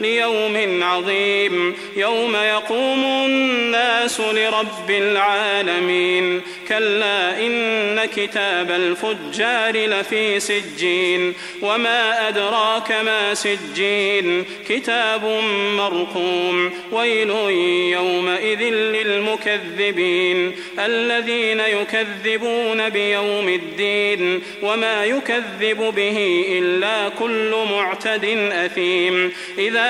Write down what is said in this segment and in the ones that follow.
ليوم عظيم يوم يقوم الناس لرب العالمين كلا إن كتاب الفجار لفي سجين وما أدراك ما سجين كتاب مرقوم ويل يومئذ للمكذبين الذين يكذبون بيوم الدين وما يكذب به إلا كل معتد أثيم إذا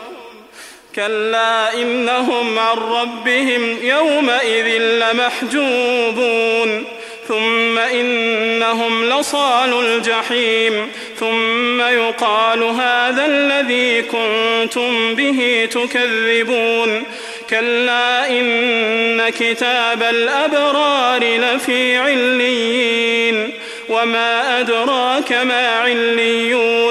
كلا إنهم عن ربهم يومئذ لمحجوبون. ثم إنهم لصال الجحيم. ثم يقال هذا الذي كنتم به تكذبون. كلا إن كتاب الأبرار لفي عليين. وما أدراك ما عليون.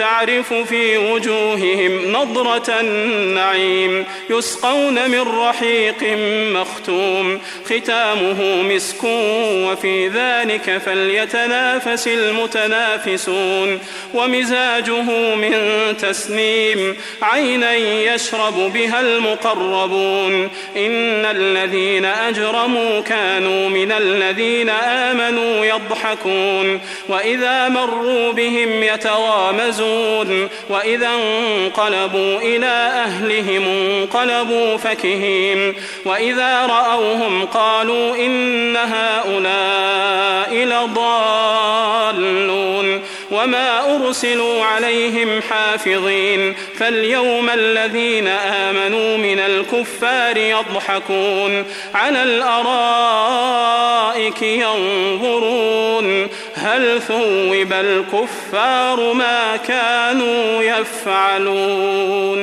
تعرف في وجوههم نضرة النعيم يسقون من رحيق مختوم ختامه مسك وفي ذلك فليتنافس المتنافسون. ومزاجه من تسنيم عينا يشرب بها المقربون. إن الذين أجرموا كانوا من الذين آمنوا يضحكون. وإذا مروا بهم يتغامزون وإذا انقلبوا إلى أهلهم انقلبوا فكهين. وإذا رأوهم قالوا إن هؤلاء لضالون. وما أرسلوا عليهم حافظين. فاليوم الذين آمنوا من الكفار يضحكون. على الأرائك ينظرون. هل ثوب الكفار ما كانوا يفعلون.